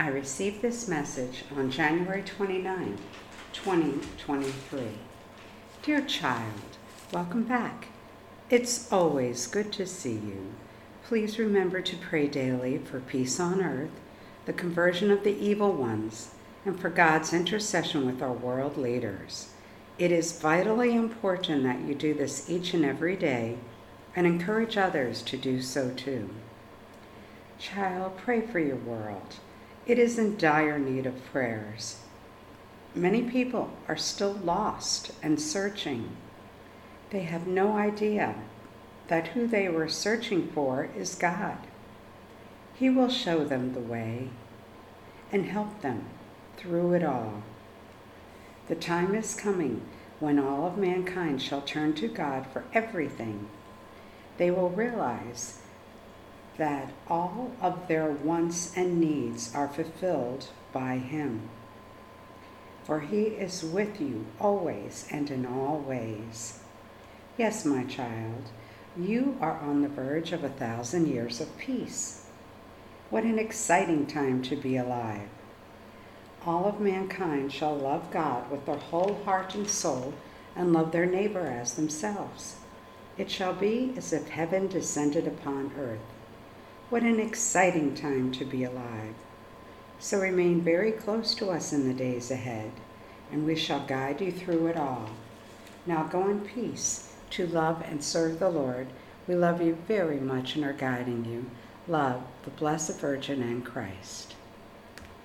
I received this message on January 29, 2023. Dear child, welcome back. It's always good to see you. Please remember to pray daily for peace on earth, the conversion of the evil ones, and for God's intercession with our world leaders. It is vitally important that you do this each and every day and encourage others to do so too. Child, pray for your world. It is in dire need of prayers. Many people are still lost and searching. They have no idea that who they were searching for is God. He will show them the way and help them through it all. The time is coming when all of mankind shall turn to God for everything. They will realize that all of their wants and needs are fulfilled by Him. For He is with you always and in all ways. Yes, my child, you are on the verge of a thousand years of peace. What an exciting time to be alive. All of mankind shall love God with their whole heart and soul and love their neighbor as themselves. It shall be as if heaven descended upon earth. What an exciting time to be alive. So remain very close to us in the days ahead, and we shall guide you through it all. Now go in peace to love and serve the Lord. We love you very much and are guiding you. Love the Blessed Virgin and Christ.